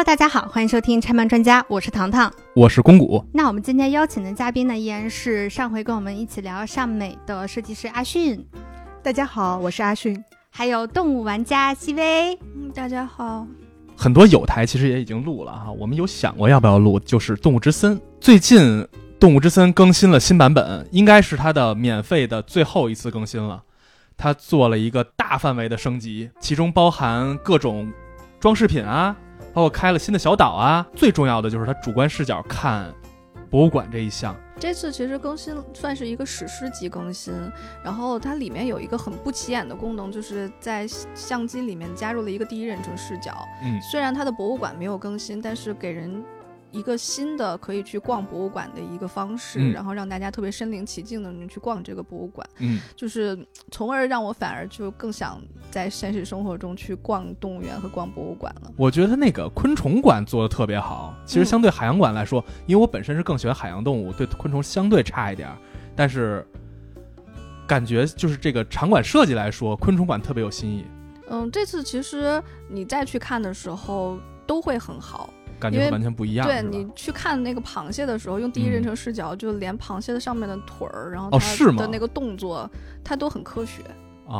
Hello，大家好，欢迎收听拆漫专家，我是糖糖，我是公谷。那我们今天邀请的嘉宾呢，依然是上回跟我们一起聊尚美的设计师阿迅。大家好，我是阿迅。还有动物玩家西薇。嗯，大家好。很多有台其实也已经录了哈，我们有想过要不要录，就是《动物之森》。最近《动物之森》更新了新版本，应该是它的免费的最后一次更新了。它做了一个大范围的升级，其中包含各种装饰品啊，包括开了新的小岛啊。最重要的就是它主观视角看博物馆这一项。这次其实更新算是一个史诗级更新，然后它里面有一个很不起眼的功能，就是在相机里面加入了一个第一人称视角。嗯，虽然它的博物馆没有更新，但是给人。一个新的可以去逛博物馆的一个方式，然后让大家特别身临其境的去逛这个博物馆，嗯，就是从而让我反而就更想在现实生活中去逛动物园和逛博物馆了。我觉得那个昆虫馆做的特别好，其实相对海洋馆来说，因为我本身是更喜欢海洋动物，对昆虫相对差一点，但是感觉就是这个场馆设计来说，昆虫馆特别有新意。嗯，这次其实你再去看的时候都会很好。感觉完全不一样。对你去看那个螃蟹的时候，用第一人称视角，就连螃蟹的上面的腿儿，然后它的那个动作，它都很科学。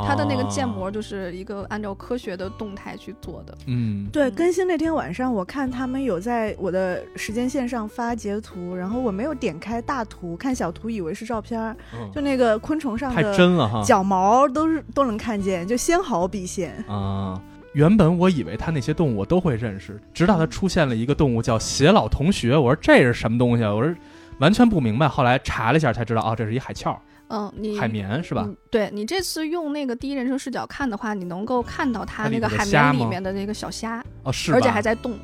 它的那个建模就是一个按照科学的动态去做的。嗯，对。更新那天晚上，我看他们有在我的时间线上发截图，然后我没有点开大图，看小图以为是照片，就那个昆虫上的真了哈，脚毛都是都能看见，就纤毫毕现啊。原本我以为它那些动物我都会认识，直到它出现了一个动物叫偕老同学，我说这是什么东西啊？我说完全不明白。后来查了一下才知道，哦，这是一海鞘。嗯，你海绵是吧？对你这次用那个第一人称视角看的话，你能够看到它那个海绵里面的那个小虾哦，是，而且还在动。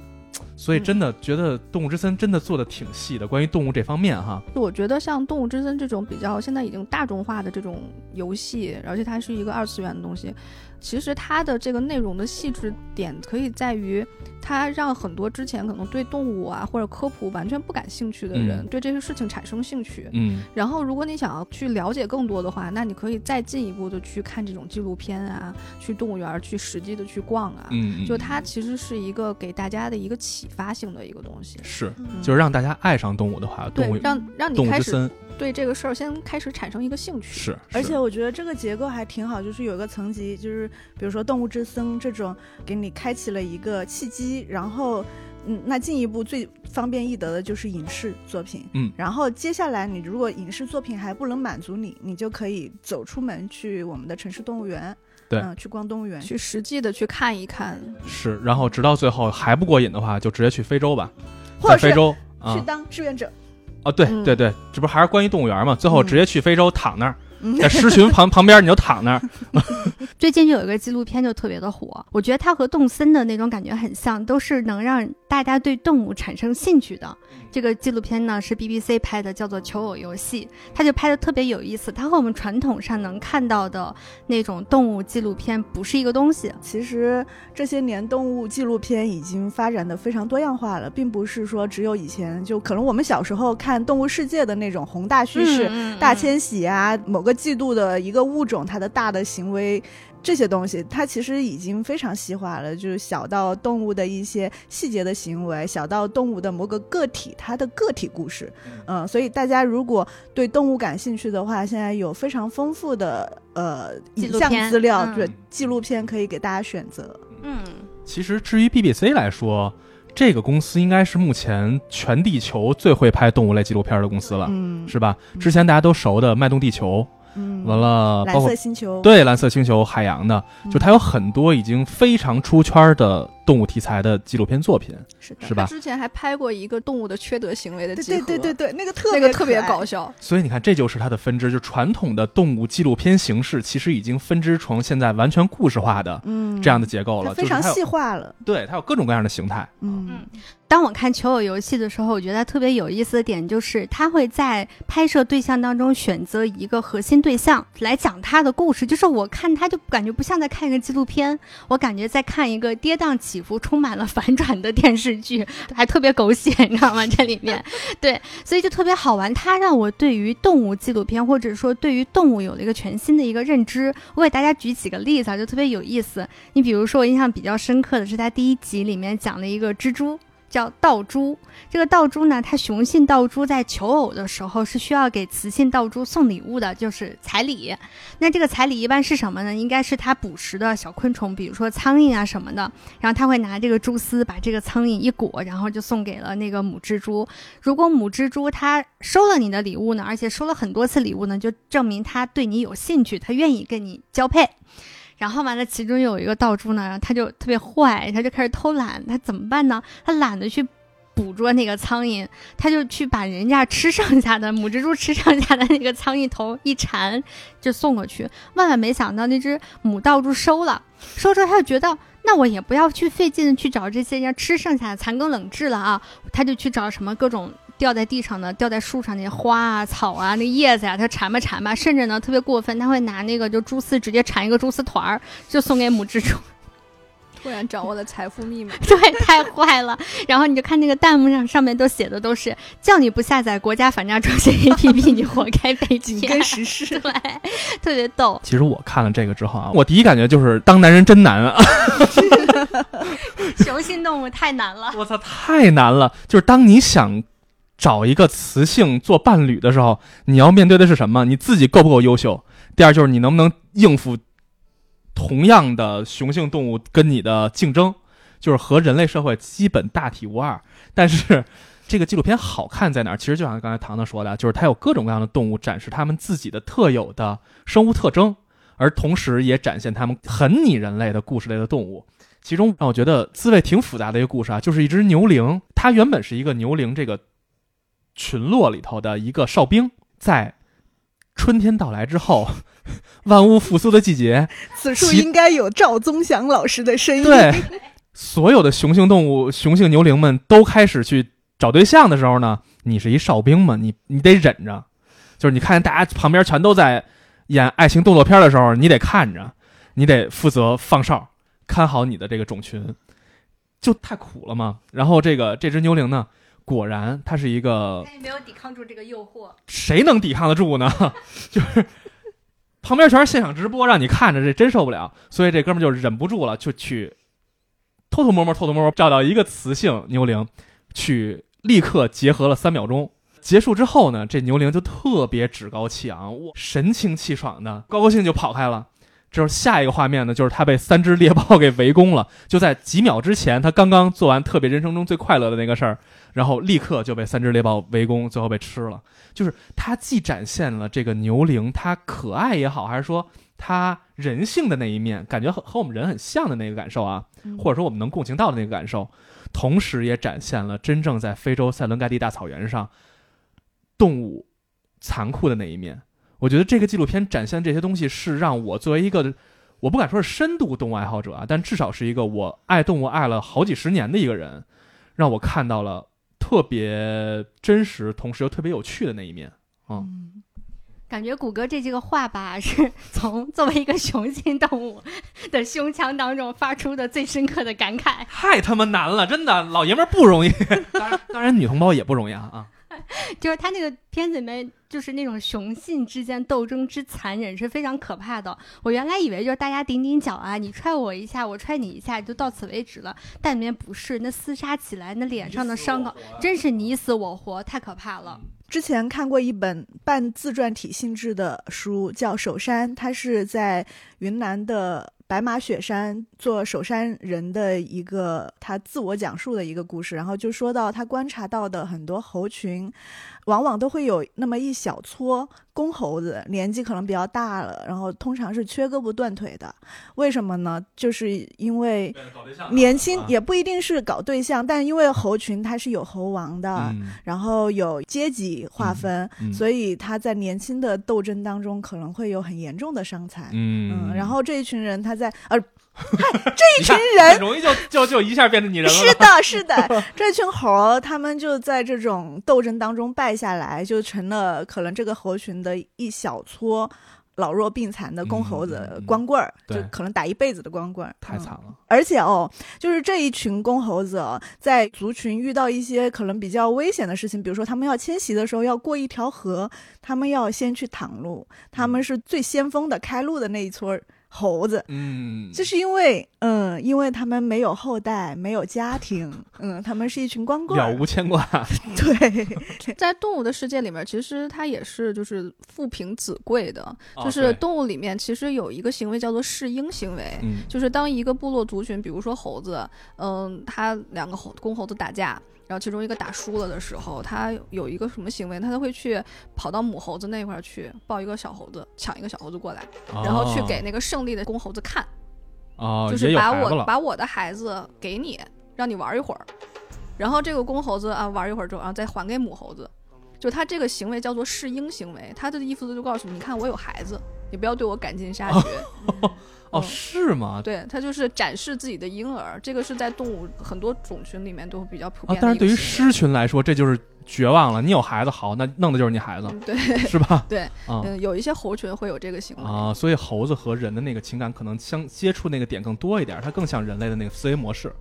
所以真的觉得《动物之森》真的做的挺细的，关于动物这方面哈。我觉得像《动物之森》这种比较现在已经大众化的这种游戏，而且它是一个二次元的东西。其实它的这个内容的细致点可以在于，它让很多之前可能对动物啊或者科普完全不感兴趣的人对这些事情产生兴趣。嗯。然后，如果你想要去了解更多的话，那你可以再进一步的去看这种纪录片啊，去动物园去实际的去逛啊。嗯。就它其实是一个给大家的一个启发性的一个东西。是，就是让大家爱上动物的话，动物让让你开始。对这个事儿先开始产生一个兴趣，是，而且我觉得这个结构还挺好，就是有一个层级，就是比如说《动物之森》这种，给你开启了一个契机，然后，嗯，那进一步最方便易得的就是影视作品，嗯，然后接下来你如果影视作品还不能满足你，你就可以走出门去我们的城市动物园，对，嗯，去逛动物园，去实际的去看一看，是，然后直到最后还不过瘾的话，就直接去非洲吧，或者非洲去当志愿者。哦，对对对，这不还是关于动物园嘛？最后直接去非洲躺那儿，在狮群旁 旁边你就躺那儿。最近就有一个纪录片就特别的火，我觉得它和动森的那种感觉很像，都是能让大家对动物产生兴趣的。这个纪录片呢是 BBC 拍的，叫做《求偶游戏》，它就拍的特别有意思。它和我们传统上能看到的那种动物纪录片不是一个东西。其实这些年动物纪录片已经发展的非常多样化了，并不是说只有以前就可能我们小时候看《动物世界》的那种宏大叙事，大迁徙啊，某个季度的一个物种它的大的行为。这些东西，它其实已经非常细化了，就是小到动物的一些细节的行为，小到动物的某个个体它的个体故事，嗯，所以大家如果对动物感兴趣的话，现在有非常丰富的呃影像资料，对纪录片可以给大家选择。嗯，其实至于 BBC 来说，这个公司应该是目前全地球最会拍动物类纪录片的公司了，嗯，是吧？之前大家都熟的《脉动地球》。完了，蓝色星球。对蓝色星球海洋的，就它有很多已经非常出圈的动物题材的纪录片作品，是是吧？之前还拍过一个动物的缺德行为的对对对对，那个特那个特别搞笑。所以你看，这就是它的分支，就传统的动物纪录片形式，其实已经分支成现在完全故事化的嗯这样的结构了，非常细化了。对，它有各种各样的形态。嗯。当我看求偶游戏的时候，我觉得特别有意思的点就是，他会在拍摄对象当中选择一个核心对象来讲他的故事。就是我看他就感觉不像在看一个纪录片，我感觉在看一个跌宕起伏、充满了反转的电视剧，还特别狗血，你知道吗？这里面，对，所以就特别好玩。它让我对于动物纪录片，或者说对于动物有了一个全新的一个认知。我给大家举几个例子啊，就特别有意思。你比如说，我印象比较深刻的是，它第一集里面讲了一个蜘蛛。叫盗珠。这个盗珠呢，它雄性盗珠在求偶的时候是需要给雌性盗珠送礼物的，就是彩礼。那这个彩礼一般是什么呢？应该是它捕食的小昆虫，比如说苍蝇啊什么的。然后它会拿这个蛛丝把这个苍蝇一裹，然后就送给了那个母蜘蛛。如果母蜘蛛它收了你的礼物呢，而且收了很多次礼物呢，就证明它对你有兴趣，它愿意跟你交配。然后完了，其中有一个盗珠呢，他就特别坏，他就开始偷懒。他怎么办呢？他懒得去捕捉那个苍蝇，他就去把人家吃剩下的母蜘蛛吃剩下的那个苍蝇头一缠，就送过去。万万没想到，那只母盗珠收了，收之后他就觉得，那我也不要去费劲的去找这些人吃剩下的残羹冷炙了啊，他就去找什么各种。掉在地上的、掉在树上那些花啊、草啊、那叶子呀，它缠吧缠吧，甚至呢特别过分，他会拿那个就蛛丝直接缠一个蛛丝团儿，就送给母蜘蛛。突然掌握了财富密码，对，太坏了。然后你就看那个弹幕上上面都写的都是叫你不下载国家反诈中心 APP，你活该被 紧跟时事，对，特别逗。其实我看了这个之后啊，我第一感觉就是当男人真难啊。雄性动物太难了，我操，太难了。就是当你想。找一个雌性做伴侣的时候，你要面对的是什么？你自己够不够优秀？第二就是你能不能应付同样的雄性动物跟你的竞争，就是和人类社会基本大体无二。但是这个纪录片好看在哪儿？其实就像刚才糖糖说的，就是它有各种各样的动物展示它们自己的特有的生物特征，而同时也展现它们很拟人类的故事类的动物。其中让我觉得滋味挺复杂的一个故事啊，就是一只牛羚，它原本是一个牛羚这个。群落里头的一个哨兵，在春天到来之后，万物复苏的季节，此处应该有赵宗祥老师的身影。对，所有的雄性动物、雄性牛羚们都开始去找对象的时候呢，你是一哨兵嘛，你你得忍着，就是你看见大家旁边全都在演爱情动作片的时候，你得看着，你得负责放哨，看好你的这个种群，就太苦了嘛。然后这个这只牛羚呢？果然，他是一个，他也没有抵抗住这个诱惑。谁能抵抗得住呢？就是旁边全是现场直播，让你看着，这真受不了。所以这哥们就忍不住了，就去偷偷摸摸、偷偷摸摸找到一个雌性牛羚，去立刻结合了三秒钟。结束之后呢，这牛羚就特别趾高气昂，神清气爽的，高高兴兴就跑开了。之后下一个画面呢，就是他被三只猎豹给围攻了。就在几秒之前，他刚刚做完特别人生中最快乐的那个事儿，然后立刻就被三只猎豹围攻，最后被吃了。就是它既展现了这个牛羚它可爱也好，还是说它人性的那一面，感觉和和我们人很像的那个感受啊，或者说我们能共情到的那个感受，同时也展现了真正在非洲塞伦盖蒂大草原上动物残酷的那一面。我觉得这个纪录片展现这些东西，是让我作为一个，我不敢说是深度动物爱好者啊，但至少是一个我爱动物爱了好几十年的一个人，让我看到了特别真实，同时又特别有趣的那一面嗯，感觉谷歌这几个话吧，是从作为一个雄性动物的胸腔当中发出的最深刻的感慨。太他妈难了，真的，老爷们儿不容易。当然，当然，女同胞也不容易啊啊。就是他那个片子里面，就是那种雄性之间斗争之残忍是非常可怕的。我原来以为就是大家顶顶脚啊，你踹我一下，我踹你一下，就到此为止了。但里面不是，那厮杀起来，那脸上的伤口真是你死我活，太可怕了。之前看过一本半自传体性质的书，叫《守山》，它是在云南的。白马雪山做守山人的一个他自我讲述的一个故事，然后就说到他观察到的很多猴群，往往都会有那么一小撮公猴子，年纪可能比较大了，然后通常是缺胳膊断腿的。为什么呢？就是因为年轻也不一定是搞对象，但因为猴群它是有猴王的，然后有阶级划分，所以他在年轻的斗争当中可能会有很严重的伤残。嗯，然后这一群人他。在呃，这一群人很容易就就就一下变成你人了。是的，是的，这群猴他们就在这种斗争当中败下来，就成了可能这个猴群的一小撮老弱病残的公猴子光棍儿，就可能打一辈子的光棍儿，太惨了。而且哦，就是这一群公猴子在族群遇到一些可能比较危险的事情，比如说他们要迁徙的时候要过一条河，他们要先去挡路，他们是最先锋的开路的那一撮猴子。嗯，就是因为，嗯，因为他们没有后代，没有家庭，嗯，他们是一群光棍儿，了无牵挂。对，在动物的世界里面，其实它也是就是父凭子贵的，哦就是动物里面其实有一个行为叫做适应行为。嗯就是当一个部落族群，比如说猴子，嗯，它两个猴公猴子打架，然后其中一个打输了的时候，他有一个什么行为？他都会去跑到母猴子那块儿去抱一个小猴子，抢一个小猴子过来，然后去给那个胜利的公猴子看，哦，就是把。我把我的孩子给你，让你玩一会儿，然后这个公猴子啊玩一会儿之后，然后再还给母猴子。就他这个行为叫做适应行为，他的意思就告诉你，你看我有孩子，你不要对我赶尽杀绝。哦，嗯是吗？对它就是展示自己的婴儿，这个是在动物很多种群里面都比较普遍，但是对于狮群来说，这就是绝望了。你有孩子好，那弄的就是你孩子，嗯对是吧？对，啊嗯，有一些猴群会有这个行为。啊，所以猴子和人的那个情感可能相接触那个点更多一点，它更像人类的那个思维模式。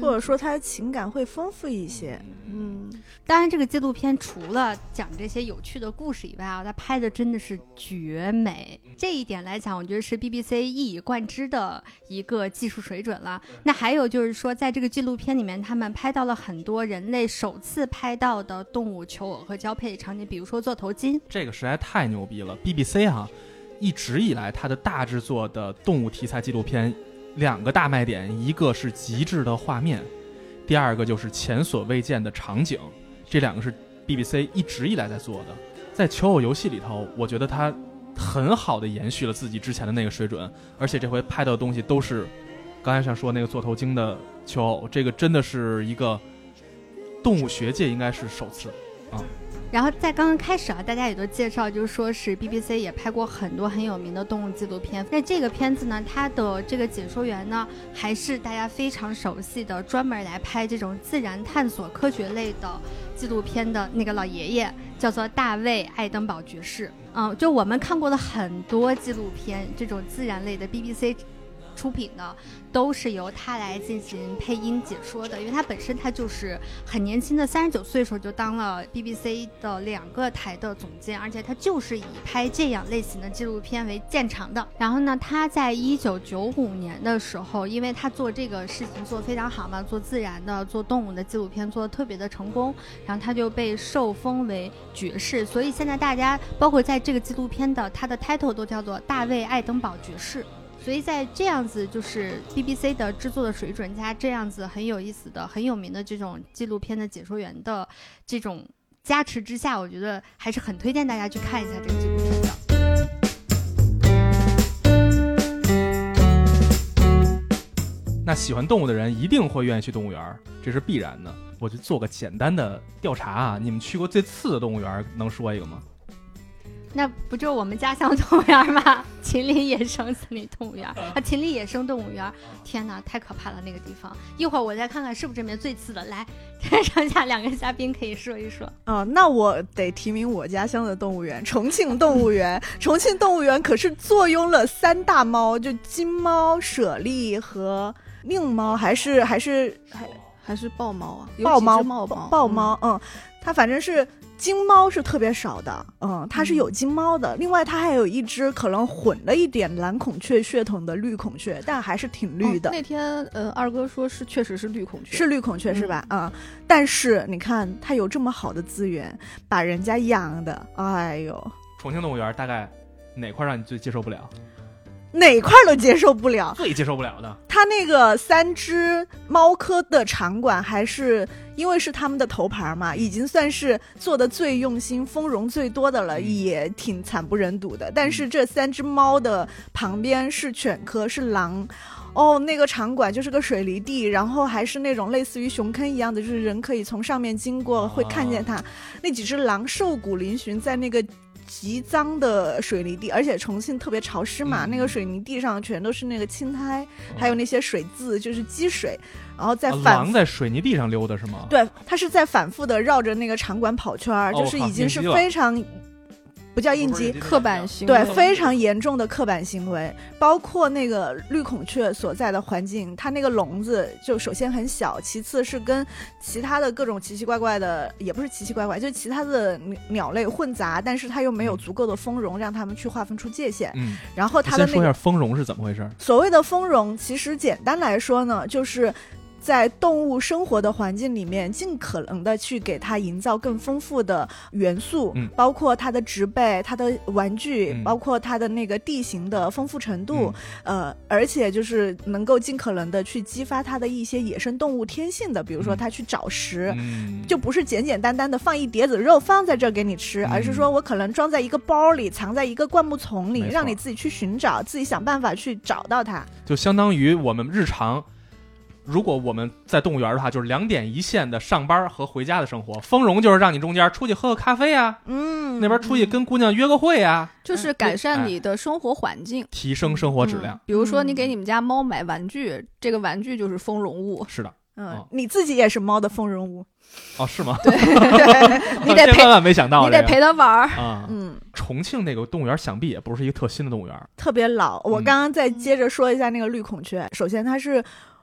或者说他的情感会丰富一些。嗯，当然，这个纪录片除了讲这些有趣的故事以外啊，它拍的真的是绝美。这一点来讲，我觉得是 BBC 一以贯之的一个技术水准了。那还有就是说，在这个纪录片里面，他们拍到了很多人类首次拍到的动物求偶和交配场景，比如说做头巾。这个实在太牛逼了！BBC 哈、一直以来它的大制作的动物题材纪录片，两个大卖点，一个是极致的画面，第二个就是前所未见的场景。这两个是 BBC 一直以来在做的。在求偶游戏里头，我觉得它很好的延续了自己之前的那个水准，而且这回拍到的东西都是刚才想说那个座头鲸的求偶，这个真的是一个动物学界应该是首次啊。然后在刚刚开始啊，大家也都介绍，就是说是 BBC 也拍过很多很有名的动物纪录片。那这个片子呢，它的这个解说员呢，还是大家非常熟悉的，专门来拍这种自然探索科学类的纪录片的那个老爷爷，叫做大卫·爱登堡爵士。嗯，就我们看过的很多纪录片，这种自然类的 BBC。出品的都是由他来进行配音解说的，因为他本身他就是很年轻的，三十九岁的时候就当了 BBC 的两个台的总监，而且他就是以拍这样类型的纪录片为见长的。然后呢，他在一九九五年的时候，因为他做这个事情做非常好嘛，做自然的、做动物的纪录片做得特别的成功，然后他就被受封为爵士。所以现在大家包括在这个纪录片的他的 title 都叫做大卫·爱登堡爵士。所以在这样子就是 BBC 的制作的水准加这样子很有意思的、很有名的这种纪录片的解说员的这种加持之下，我觉得还是很推荐大家去看一下这个纪录片的。那喜欢动物的人一定会愿意去动物园，这是必然的。我就做个简单的调查啊，你们去过最次的动物园，能说一个吗？那不就是我们家乡动物园吗？秦岭野生森林动物园啊，秦岭野生动物园。天哪，太可怕了那个地方！一会儿我再看看是不是这里面最次的。来，剩下两个嘉宾可以说一说。哦，那我得提名我家乡的动物园——重庆动物园。重庆动物园可是坐拥了三大猫，就金猫、舍利和令猫，还是还是还还是豹猫啊，豹猫、豹豹豹猫，嗯，它反正是金猫是特别少的，嗯，它是有金猫的。另外，它还有一只可能混了一点蓝孔雀血统的绿孔雀，但还是挺绿的。哦那天呃，二哥说是确实是绿孔雀，是绿孔雀是吧？啊、但是你看它有这么好的资源，把人家养的，哎呦，重庆动物园大概哪块让你最接受不了？哪块儿都接受不了。最接受不了的，他那个三只猫科的场馆，还是因为是他们的头牌嘛，已经算是做的最用心、丰容最多的了，嗯也挺惨不忍睹的。但是这三只猫的旁边是犬科，是狼。哦，那个场馆就是个水泥地，然后还是那种类似于熊坑一样的，就是人可以从上面经过，会看见它。那几只狼瘦骨嶙峋，在那个极脏的水泥地，而且重庆特别潮湿嘛，嗯那个水泥地上全都是那个青苔，还有那些水渍，就是积水，然后再啊反在水泥地上溜达是吗？对，它是在反复的绕着那个场馆跑圈儿，哦就是已经是非常不叫应激，刻板行为，对，非常严重的刻板行为，包括那个绿孔雀所在的环境，它那个笼子就首先很小，其次是跟其他的各种奇奇怪怪的，也不是奇奇怪怪，就其他的鸟类混杂，但是它又没有足够的丰容让它们去划分出界限。嗯，然后它的先说一下丰容是怎么回事？所谓的丰容，其实简单来说呢，就是。在动物生活的环境里面，尽可能的去给它营造更丰富的元素，嗯，包括它的植被、它的玩具，包括它的那个地形的丰富程度，呃，而且就是能够尽可能的去激发它的一些野生动物天性的，比如说它去找食，就不是简简单单的放一碟子肉放在这给你吃，而是说我可能装在一个包里，藏在一个灌木丛里，让你自己去寻找，自己想办法去找到它，就相当于我们日常。如果我们在动物园的话，就是两点一线的上班和回家的生活。丰容就是让你中间出去喝个咖啡啊，嗯，那边出去跟姑娘约个会啊，就是改善你的生活环境，提升生活质量。比如说，你给你们家猫买玩具，这个玩具就是丰容物。是的，嗯，你自己也是猫的丰容物。哦，是吗？对，你得陪，万万没想到，你得陪它玩儿啊。嗯，重庆那个动物园想必也不是一个特新的动物园，特别老。我刚刚再接着说一下那个绿孔雀，首先它是。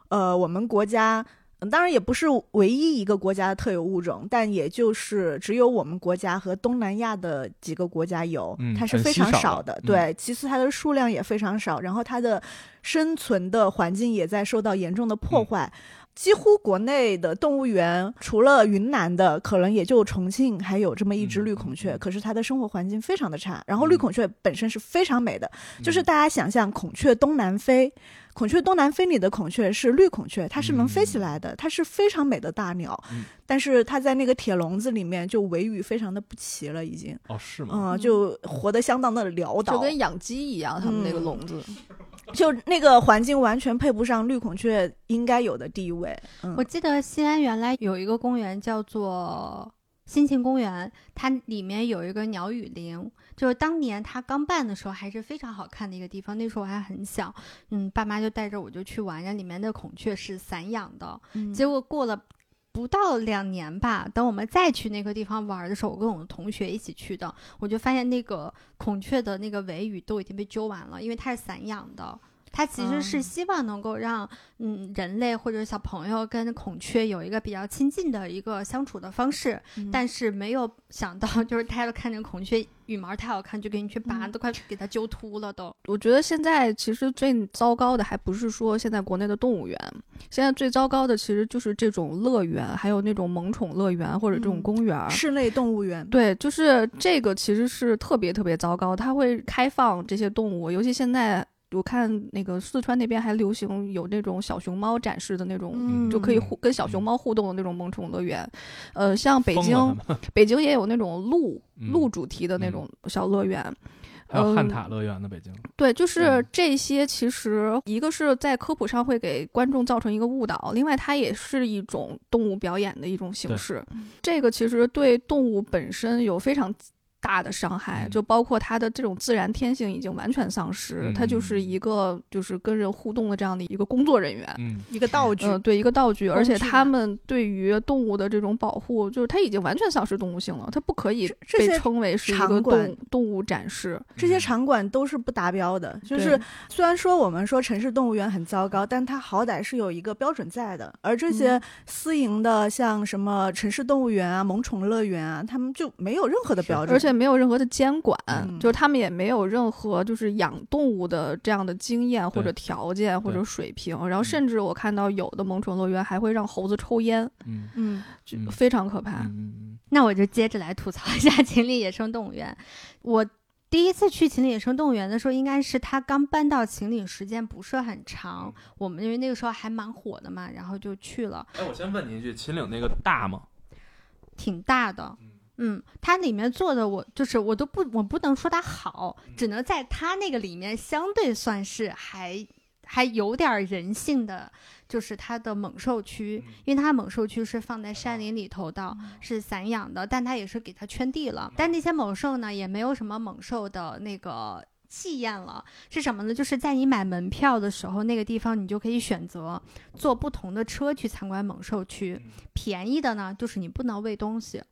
呃，我们国家当然也不是唯一一个国家的特有物种，但也就是只有我们国家和东南亚的几个国家有，它是非常少的。对，其次它的数量也非常少，然后它的生存的环境也在受到严重的破坏。几乎国内的动物园，除了云南的，可能也就重庆还有这么一只绿孔雀，可是它的生活环境非常的差。然后绿孔雀本身是非常美的，就是大家想象孔雀东南飞。孔雀东南飞里的孔雀是绿孔雀，它是能飞起来的，它是非常美的大鸟。但是它在那个铁笼子里面就尾羽非常的不齐了，已经。哦，是吗？嗯，就活得相当的潦倒，就跟养鸡一样，他们那个笼子，就那个环境完全配不上绿孔雀应该有的地位。我记得西安原来有一个公园叫做。新庆公园，它里面有一个鸟语林，就是当年它刚办的时候还是非常好看的一个地方。那时候我还很小，嗯，爸妈就带着我就去玩，然后里面的孔雀是散养的。结果过了不到两年吧，等我们再去那个地方玩的时候，我跟我的同学一起去的，我就发现那个孔雀的那个尾羽都已经被揪完了，因为它是散养的。它其实是希望能够让嗯人类或者小朋友跟孔雀有一个比较亲近的一个相处的方式，但是没有想到就是大家都看见孔雀羽毛太好看，就给你去拔，都快给它揪秃了都。我觉得现在其实最糟糕的还不是说现在国内的动物园，现在最糟糕的其实就是这种乐园，还有那种萌宠乐园或者这种公园、室内动物园。对，就是这个其实是特别特别糟糕，它会开放这些动物，尤其现在。我看那个四川那边还流行有那种小熊猫展示的那种，就可以互跟小熊猫互动的那种萌宠乐园。呃，像北京，北京也有那种鹿鹿主题的那种小乐园，还有汉塔乐园的北京。对，就是这些，其实一个是在科普上会给观众造成一个误导，另外它也是一种动物表演的一种形式。这个其实对动物本身有非常。大的伤害，就包括它的这种自然天性已经完全丧失，它就是一个就是跟人互动的这样的一个工作人员，一个道具，对，一个道具。而且他们对于动物的这种保护，就是它已经完全丧失动物性了，它不可以被称为是一个动动物展示。这些场馆都是不达标的。就是虽然说我们说城市动物园很糟糕，但它好歹是有一个标准在的。而这些私营的，像什么城市动物园啊、萌宠乐园啊，他们就没有任何的标准，而且。没有任何的监管，就是他们也没有任何就是养动物的这样的经验或者条件或者水平。然后甚至我看到有的萌宠乐园还会让猴子抽烟，嗯嗯，就非常可怕。那我就接着来吐槽一下 秦岭野生动物园。我第一次去秦岭野生动物园的时候，应该是他刚搬到秦岭，时间不是很长。我们因为那个时候还蛮火的嘛，然后就去了。哎，我先问你一句，秦岭那个大吗？挺大的。嗯，它里面做的我就是我都不我不能说它好，只能在它那个里面相对算是还还有点人性的，就是它的猛兽区，因为它猛兽区是放在山林里头的，是散养的，但它也是给它圈地了。但那些猛兽呢，也没有什么猛兽的那个气焰了，是什么呢？就是在你买门票的时候，那个地方你就可以选择坐不同的车去参观猛兽区，便宜的呢，就是你不能喂东西。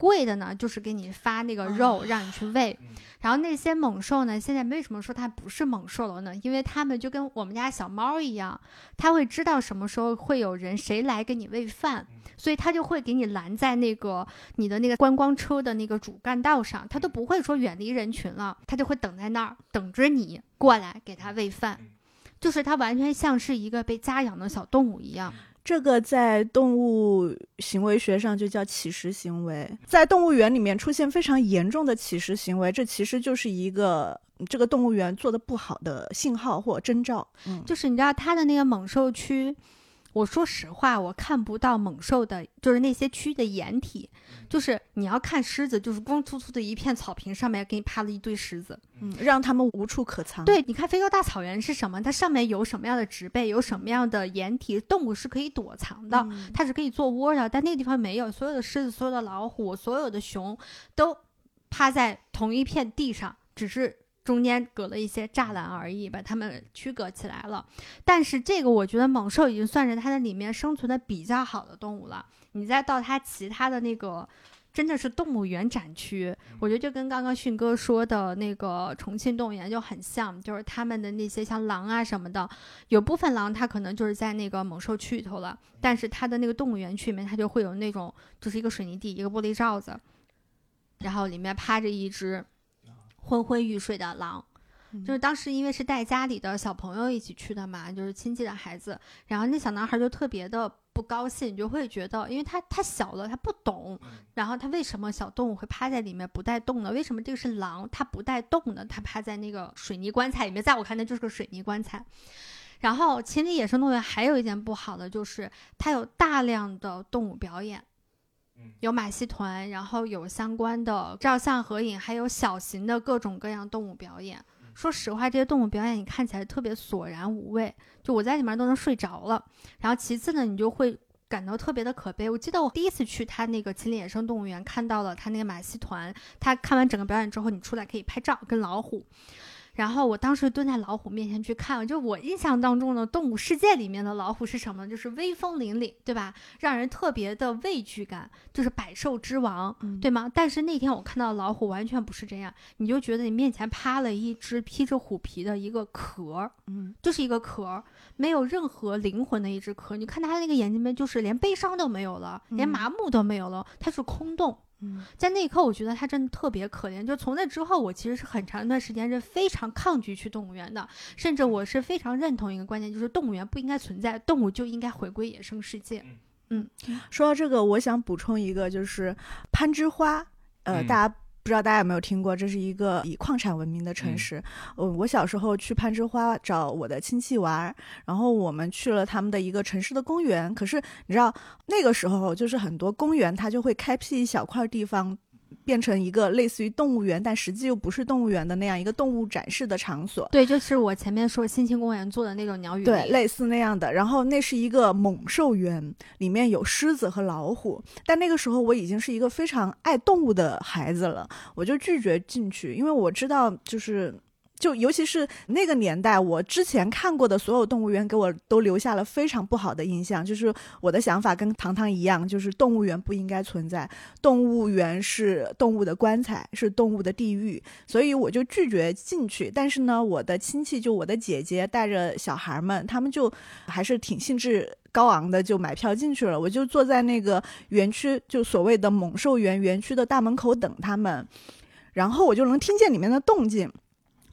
贵的呢，就是给你发那个肉让你去 喂。然后那些猛兽呢，现在为什么说它不是猛兽了呢？因为它们就跟我们家小猫一样，它会知道什么时候会有人谁来给你喂饭，所以它就会给你拦在那个你的那个观光车的那个主干道上，它都不会说远离人群了，它就会等在那儿等着你过来给它喂饭，就是它完全像是一个被家养的小动物一样。这个在动物行为学上就叫乞食行为，在动物园里面出现非常严重的乞食行为，这其实就是一个这个动物园做的不好的信号或征兆。嗯，就是你知道它的那个猛兽区。我说实话，我看不到猛兽的，就是那些区的掩体，就是你要看狮子，就是光秃秃的一片草坪上面给你趴了一堆狮子，嗯，让他们无处可藏。对，你看非洲大草原是什么？它上面有什么样的植被，有什么样的掩体，动物是可以躲藏的，它是可以做窝的。但那个地方没有，所有的狮子、所有的老虎、所有的熊都趴在同一片地上，只是。中间隔了一些栅栏而已，把它们区隔起来了。但是这个我觉得猛兽已经算是它的里面生存的比较好的动物了。你再到它其他的那个，真的是动物园展区，我觉得就跟刚刚迅哥说的那个重庆动物园就很像，就是他们的那些像狼啊什么的，有部分狼它可能就是在那个猛兽区里头了，但是它的那个动物园区里面它就会有那种就是一个水泥地，一个玻璃罩子，然后里面趴着一只。昏昏欲睡的狼，就是当时因为是带家里的小朋友一起去的嘛，就是亲戚的孩子，然后那小男孩就特别的不高兴，就会觉得，因为他太小了，他不懂，然后他为什么小动物会趴在里面不带动呢？为什么这个是狼，它不带动呢？它趴在那个水泥棺材里面，在我看来就是个水泥棺材。然后秦岭野生动物园还有一件不好的就是，它有大量的动物表演。有马戏团，然后有相关的照相、合影，还有小型的各种各样动物表演。说实话，这些动物表演你看起来特别索然无味，就我在里面都能睡着了。然后其次呢，你就会感到特别的可悲。我记得我第一次去他那个秦岭野生动物园，看到了他那个马戏团。他看完整个表演之后，你出来可以拍照，跟老虎。然后我当时蹲在老虎面前去看，就我印象当中的动物世界里面的老虎是什么？就是威风凛凛，对吧？让人特别的畏惧感，就是百兽之王，对吗？但是那天我看到老虎完全不是这样，你就觉得你面前趴了一只披着虎皮的一个壳，嗯，就是一个壳，没有任何灵魂的一只壳。你看它那个眼睛边，就是连悲伤都没有了，连麻木都没有了，它是空洞。在那一刻，我觉得他真的特别可怜。就从那之后，我其实是很长一段时间是非常抗拒去动物园的，甚至我是非常认同一个观念，就是动物园不应该存在，动物就应该回归野生世界。嗯，说到这个，我想补充一个，就是攀枝花，呃，大家。不知道大家有没有听过，这是一个以矿产闻名的城市。嗯，我小时候去攀枝花找我的亲戚玩，然后我们去了他们的一个城市的公园。可是你知道，那个时候就是很多公园它就会开辟一小块地方。变成一个类似于动物园，但实际又不是动物园的那样一个动物展示的场所。对，就是我前面说新兴公园做的那种鸟语。对，类似那样的。然后那是一个猛兽园，里面有狮子和老虎。但那个时候我已经是一个非常爱动物的孩子了，我就拒绝进去，因为我知道就是。就尤其是那个年代，我之前看过的所有动物园给我都留下了非常不好的印象。就是我的想法跟糖糖一样，就是动物园不应该存在，动物园是动物的棺材，是动物的地狱，所以我就拒绝进去。但是呢，我的亲戚就我的姐姐带着小孩们，他们就还是挺兴致高昂的，就买票进去了。我就坐在那个园区，就所谓的猛兽园园区的大门口等他们，然后我就能听见里面的动静。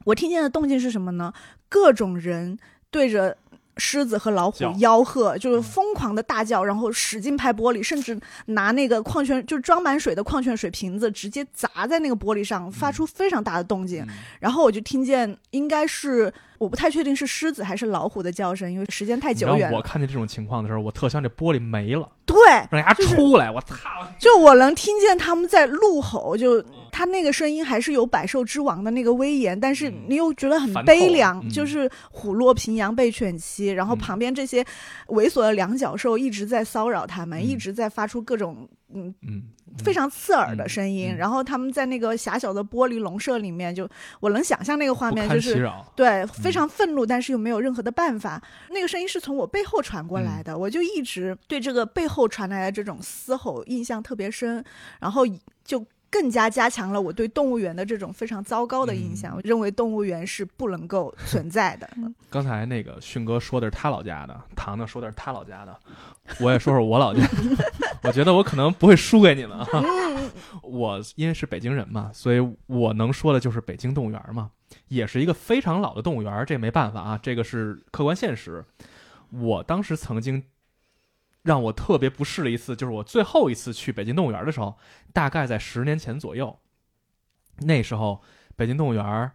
我听见的动静是什么呢？各种人对着狮子和老虎吆喝，就是疯狂的大叫，然后使劲拍玻璃，甚至拿那个矿泉就是装满水的矿泉水瓶子直接砸在那个玻璃上，发出非常大的动静。然后我就听见，应该是。我不太确定是狮子还是老虎的叫声，因为时间太久远。我看见这种情况的时候，我特像这玻璃没了，对，让它出来，我操！就我能听见他们在怒吼，就他那个声音还是有百兽之王的那个威严，但是你又觉得很悲凉，就是虎落平阳被犬欺，然后旁边这些猥琐的两脚兽一直在骚扰他们，一直在发出各种嗯嗯，非常刺耳的声音，嗯嗯然后他们在那个狭小的玻璃笼舍里面就，我能想象那个画面就是。对，非常愤怒，但是又没有任何的办法。那个声音是从我背后传过来的，我就一直对这个背后传来的这种嘶吼印象特别深，然后就更加加强了我对动物园的这种非常糟糕的印象。嗯我认为动物园是不能够存在的。刚才那个迅哥说的是他老家的，糖糖说的是他老家的，我也说说我老家。我觉得我可能不会输给你们啊。嗯，我因为是北京人嘛，所以我能说的就是北京动物园嘛，也是一个非常老的动物园，这没办法啊，这个是客观现实。我当时曾经让我特别不适的一次，就是我最后一次去北京动物园的时候，大概在十年前左右。那时候北京动物园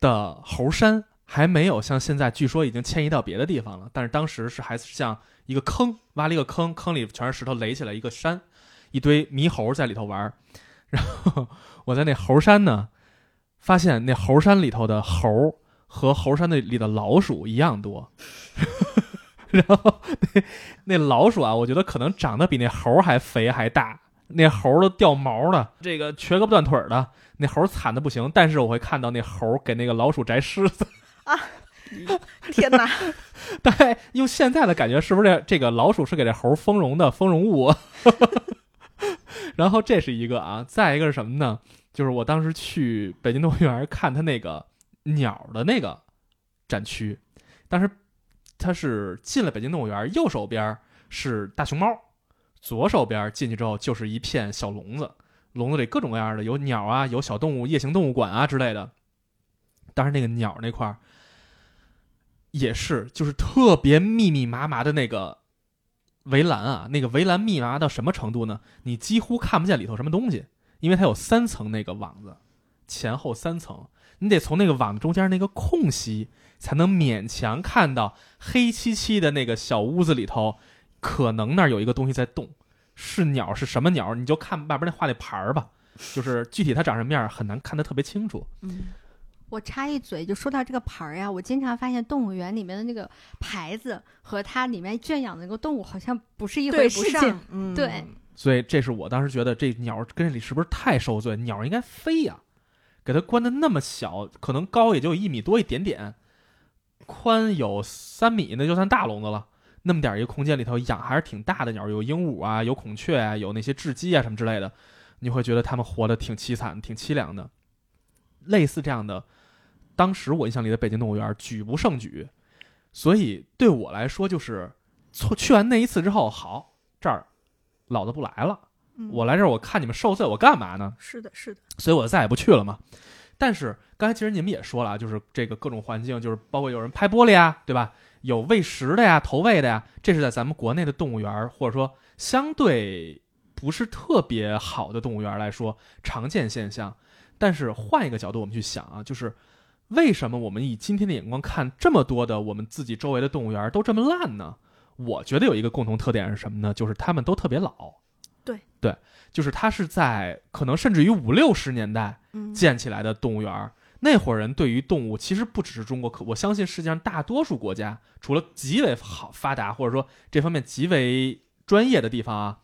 的猴山还没有像现在，据说已经迁移到别的地方了，但是当时是还是像一个坑，挖了一个坑，坑里全是石头垒起来一个山，一堆猕猴在里头玩。然后我在那猴山呢，发现那猴山里头的猴和猴山那里的老鼠一样多。然后那那老鼠啊，我觉得可能长得比那猴还肥还大，那猴都掉毛了，这个瘸胳膊断腿儿的，那猴惨的不行。但是我会看到那猴给那个老鼠摘虱子 啊，天哪！大概用现在的感觉，是不是这这个老鼠是给这猴丰容的丰容物？然后这是一个啊，再一个是什么呢？就是我当时去北京动物园看它那个鸟的那个展区，当时它是进了北京动物园，右手边是大熊猫，左手边进去之后就是一片小笼子，笼子里各种各样的有鸟啊，有小动物、夜行动物馆啊之类的。当然那个鸟那块儿也是，就是特别密密麻麻的那个围栏啊，那个围栏密麻到什么程度呢？你几乎看不见里头什么东西，因为它有三层那个网子，前后三层，你得从那个网中间那个空隙才能勉强看到黑漆漆的那个小屋子里头，可能那儿有一个东西在动，是鸟是什么鸟？你就看外边那画那牌儿吧，就是具体它长什么样很难看得特别清楚。嗯，我插一嘴，就说到这个牌儿呀，我经常发现动物园里面的那个牌子和它里面圈养的那个动物好像不是一回事情不上。，嗯，对所以这是我当时觉得这鸟跟这里是不是太受罪？鸟应该飞呀，给它关的那么小，可能高也就一米多一点点，宽有三米，那就算大笼子了。那么点儿一个空间里头养还是挺大的鸟，有鹦鹉啊，有孔雀啊，有那些雉鸡啊什么之类的，你会觉得它们活得挺凄惨、挺凄凉的。类似这样的，当时我印象里的北京动物园举不胜举，所以对我来说就是，错去完那一次之后，好这儿老子不来了。嗯我来这儿，我看你们受罪，我干嘛呢？是的，是的，所以我再也不去了嘛。但是刚才其实你们也说了啊，就是这个各种环境，就是包括有人拍玻璃啊，对吧？有喂食的呀，投喂的呀，这是在咱们国内的动物园儿，或者说相对不是特别好的动物园儿来说常见现象。但是换一个角度，我们去想啊，就是为什么我们以今天的眼光看这么多的我们自己周围的动物园儿都这么烂呢？我觉得有一个共同特点是什么呢？就是他们都特别老。对对，就是它是在可能甚至于五六十年代嗯，建起来的动物园儿。那伙人对于动物其实不只是中国，可我相信世界上大多数国家，除了极为好发达或者说这方面极为专业的地方啊，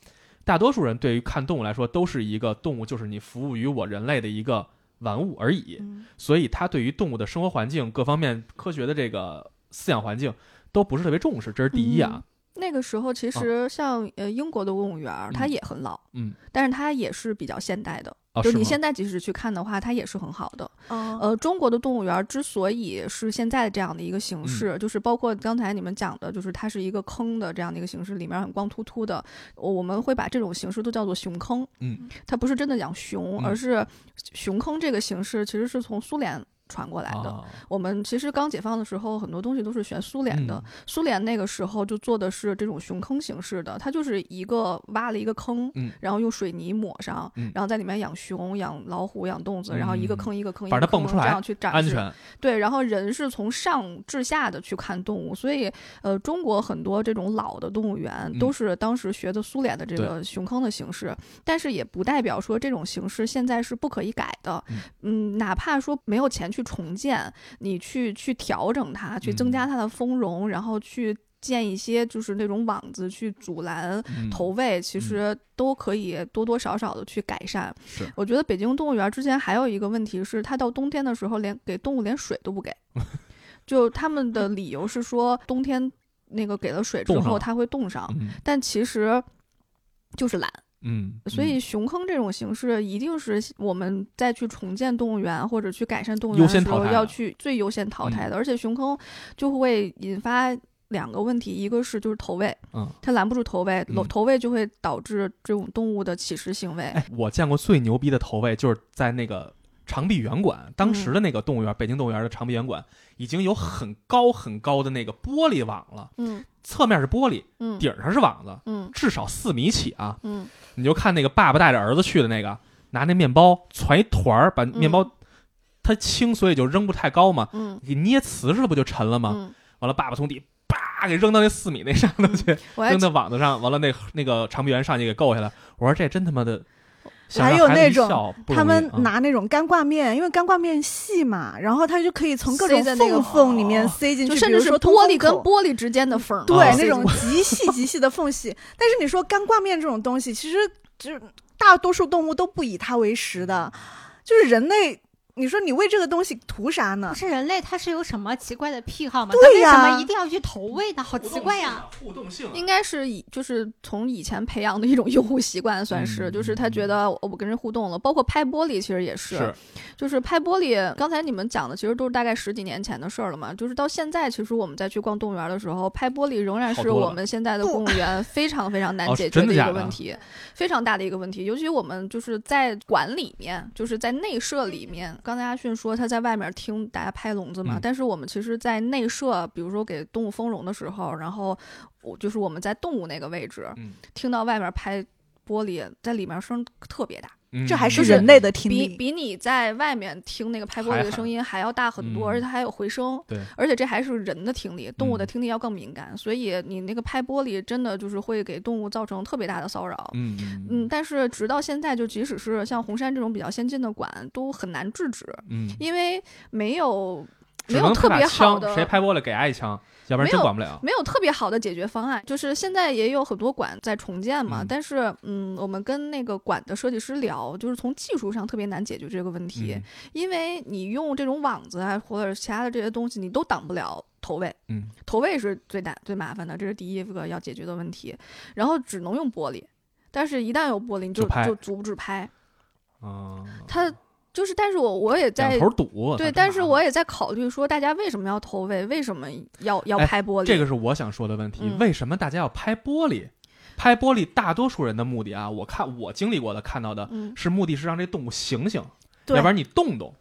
大多数人对于看动物来说都是一个动物就是你服务于我人类的一个玩物而已。嗯所以他对于动物的生活环境各方面科学的这个饲养环境都不是特别重视，这是第一啊。那个时候其实像呃英国的动物园儿，它嗯也很老，嗯，但是它也是比较现代的。哦，就是你现在即使去看的话，它也是很好的。哦，呃，中国的动物园儿之所以是现在这样的一个嗯形式，就是包括刚才你们讲的，就是它是一个坑的这样的一个形式，里面很光秃秃的，我们会把这种形式都叫做熊坑。嗯，它不是真的养熊，嗯而是熊坑这个形式其实是从苏联传过来的。啊我们其实刚解放的时候，很多东西都是学苏联的。嗯。苏联那个时候就做的是这种熊坑形式的，它就是一个挖了一个坑，嗯。然后用水泥抹上，嗯。然后在里面养熊、养老虎、养动子，然后一个坑一个坑一反个坑正它蹦不出来这样去展示。对，然后人是从上至下的去看动物，所以呃，中国很多这种老的动物园嗯。都是当时学的苏联的这个熊坑的形式，但是也不代表说这种形式现在是不可以改的。嗯。嗯，哪怕说没有钱去重建，你去去调整它，去增加它的丰容，然后去。建一些就是那种网子去阻拦嗯投喂，其实都可以多多少少的去改善。我觉得北京动物园之前还有一个问题是，它到冬天的时候连给动物连水都不给，就他们的理由是说冬天那个给了水之后它会冻上，嗯但其实就是懒。嗯，所以熊坑这种形式，一定是我们再去重建动物园或者去改善动物园的时候，要去最优先淘汰的。而且熊坑就会引发两个问题，一个是就是投喂，嗯，它拦不住投喂，嗯。投喂就会导致这种动物的乞食行为。哎，我见过最牛逼的投喂，就是在那个长臂猿馆，当时的那个动物园，北京动物园的长臂猿馆已经有很高很高的那个玻璃网了，嗯侧面是玻璃，嗯顶上是网子，嗯至少四米起啊！嗯你就看那个爸爸带着儿子去的那个，拿那面包攒一团儿，把面包、它轻，所以就扔不太高嘛，嗯给捏瓷实了不就沉了吗？嗯，完了，爸爸从底叭给扔到那四米那上头去，扔到网子上，完了那那个长臂猿上去给够下来。我说这真他妈的，想还有那种他们啊。拿那种干挂面，因为干挂面细嘛，然后它就可以从各种那个缝缝里面哦。塞进去，就甚至是玻璃跟玻璃之间的缝儿，对、啊那种极细极细的缝隙。但是你说干挂面这种东西，其实就是大多数动物都不以它为食的，就是人类。你说你为这个东西图啥呢不？是人类，他是有什么奇怪的癖好吗？对呀他为什么一定要去投喂呢？好奇怪呀！互动性啊，应该是以就是从以前培养的一种用户习惯，算是、嗯就是他觉得我我跟人互动了，包括拍玻璃其实也是，是就是拍玻璃。刚才你们讲的其实都是大概十几年前的事儿了嘛，就是到现在，其实我们再去逛动物园的时候，拍玻璃仍然是我们现在的不动物园非常非常难哦解决的一个问题，非常大的一个问题。尤其我们就是在馆里面，就是在内设里面，刚才阿迅说他在外面听大家拍笼子嘛，嗯。但是我们其实，在内设，比如说给动物丰容的时候，然后我就是我们在动物那个位置，嗯。听到外面拍玻璃，在里面声特别大，嗯这还是人类的听力。比比你在外面听那个拍玻璃的声音还要大很多，嗯而且它还有回声。对，而且这还是人的听力，动物的嗯听力要更敏感，所以你那个拍玻璃真的就是会给动物造成特别大的骚扰。嗯嗯嗯，但是直到现在，就即使是像红山这种比较先进的馆，都很难制止，嗯，因为没有没有特别好的谁拍玻璃给挨一枪，要不然没有真管不了。没有特别好的解决方案，就是现在也有很多馆在重建嘛，嗯。但是嗯，我们跟那个馆的设计师聊，就是从技术上特别难解决这个问题，嗯。因为你用这种网子啊或者其他的这些东西，你都挡不了投喂，嗯。投喂是最难最麻烦的，这是第一个要解决的问题，然后只能用玻璃，但是一旦有玻璃，你就就就阻止拍，啊，它就是，但是我我也在两头堵。对，但是我也在考虑说，大家为什么要投喂，为什么要要哎拍玻璃？这个是我想说的问题，嗯为什么大家要拍玻璃？拍玻璃，大多数人的目的啊，我看我经历过的看到的嗯是目的是让这动物醒醒，对要不然你动动。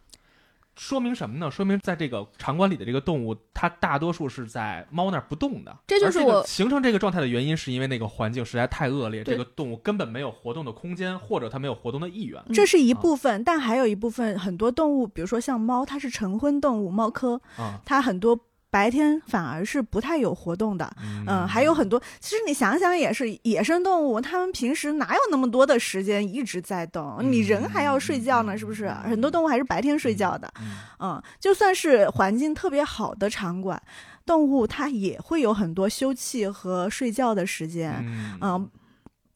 说明什么呢？说明在这个场馆里的这个动物，它大多数是在猫那儿不动的。这就是我形成这个状态的原因，是因为那个环境实在太恶劣，这个动物根本没有活动的空间，或者它没有活动的意愿这是一啊部分，但还有一部分很多动物，比如说像猫，它是晨昏动物，猫科，啊。它很多白天反而是不太有活动的。嗯嗯，还有很多，其实你想想也是，野生动物它们平时哪有那么多的时间一直在动？你人还要睡觉呢，是不是？很多动物还是白天睡觉的。嗯嗯，就算是环境特别好的场馆，动物它也会有很多休憩和睡觉的时间。嗯嗯，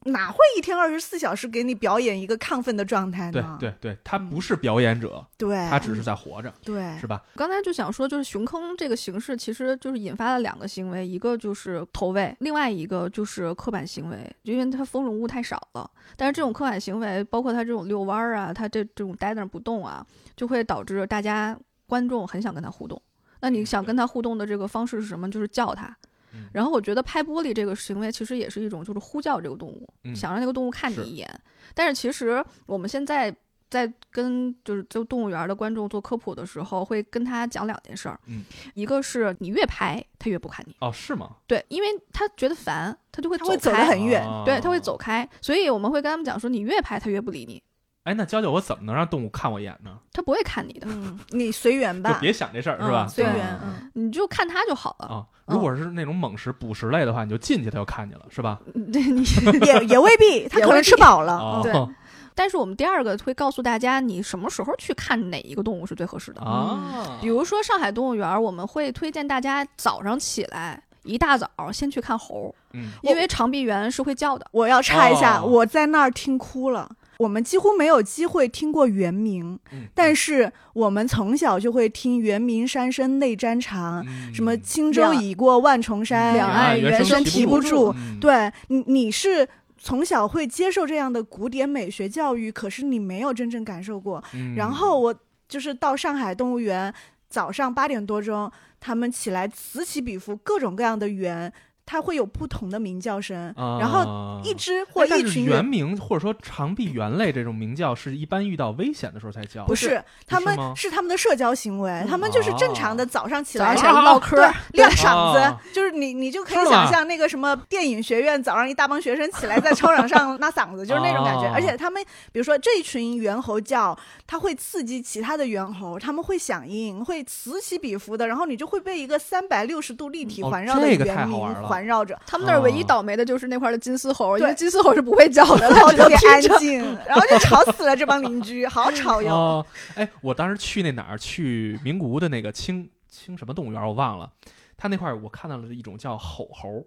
哪会一天二十四小时给你表演一个亢奋的状态对呢？对对，他不是表演者，对，他只是在活着，对是吧？刚才就想说，就是熊坑这个形式，其实就是引发了两个行为，一个就是投喂，另外一个就是刻板行为，因为它丰容物太少了。但是这种刻板行为，包括他这种遛弯儿啊，他这这种待那儿不动啊，就会导致大家观众很想跟他互动。那你想跟他互动的这个方式是什么？就是叫它嗯。然后我觉得拍玻璃这个行为其实也是一种就是呼叫这个动物，嗯想让那个动物看你一眼。但是其实我们现在在跟就是就动物园的观众做科普的时候，会跟他讲两件事儿。嗯，一个是你越拍，他越不看你，哦，是吗？对，因为他觉得烦，他就会它会走得开，很远。哦对，他会走。开。所以我们会跟他们讲说，你越拍，他越不理你，哎，那教教，我怎么能让动物看我一眼呢？它不会看你的，嗯，你随缘就吧，别想这事儿，嗯是吧？随缘。嗯，你就看它就好了。啊，如果是那种猛食、捕食类的话，你就进去，它就看见了，是吧？对你，也 也未必，它可能吃饱了。对 但是我们第二个会告诉大家，你什么时候去看哪一个动物是最合适的。啊，比如说上海动物园，我们会推荐大家早上起来一大早先去看猴，嗯，因为长臂猿是会叫的。我要插一下，哦我在那儿听哭了。我们几乎没有机会听过原名，嗯但是我们从小就会听“原名山深泪沾裳”，嗯。什么“轻舟已过万重山，两岸猿声啼啼不不住”嗯。对你，你是从小会接受这样的古典美学教育，可是你没有真正感受过。嗯。然后我就是到上海动物园，早上八点多钟，他们起来此起彼伏，各种各样的猿，它会有不同的鸣叫声，然后后一只或一群猿。原名或者说长臂猿类这种鸣叫，是一般遇到危险的时候才叫，不是，他们是他们的社交行为，他们就是正常的早上起来早上起来唠嗑 对，亮嗓哦子，就是你你就可以想象那个什么电影学院早上一大帮学生起来 在操场上拉嗓子，就是那种感觉。哦而且他们比如说这一群猿猴叫，它会刺激其他的猿猴，他们会响应，会此起彼伏的，然后你就会被一个三百六十度立体哦环绕的猿鸣好玩了环绕着。他们那儿唯一哦倒霉的就是那块儿的金丝猴，因为金丝猴是不会叫的，然后特别安。静，然后就吵死了这帮邻居，好吵哟。哦，哎，我当时去那哪儿，去名古屋的那个青青什么动物园，我忘了。他那块儿我看到了一种叫吼猴，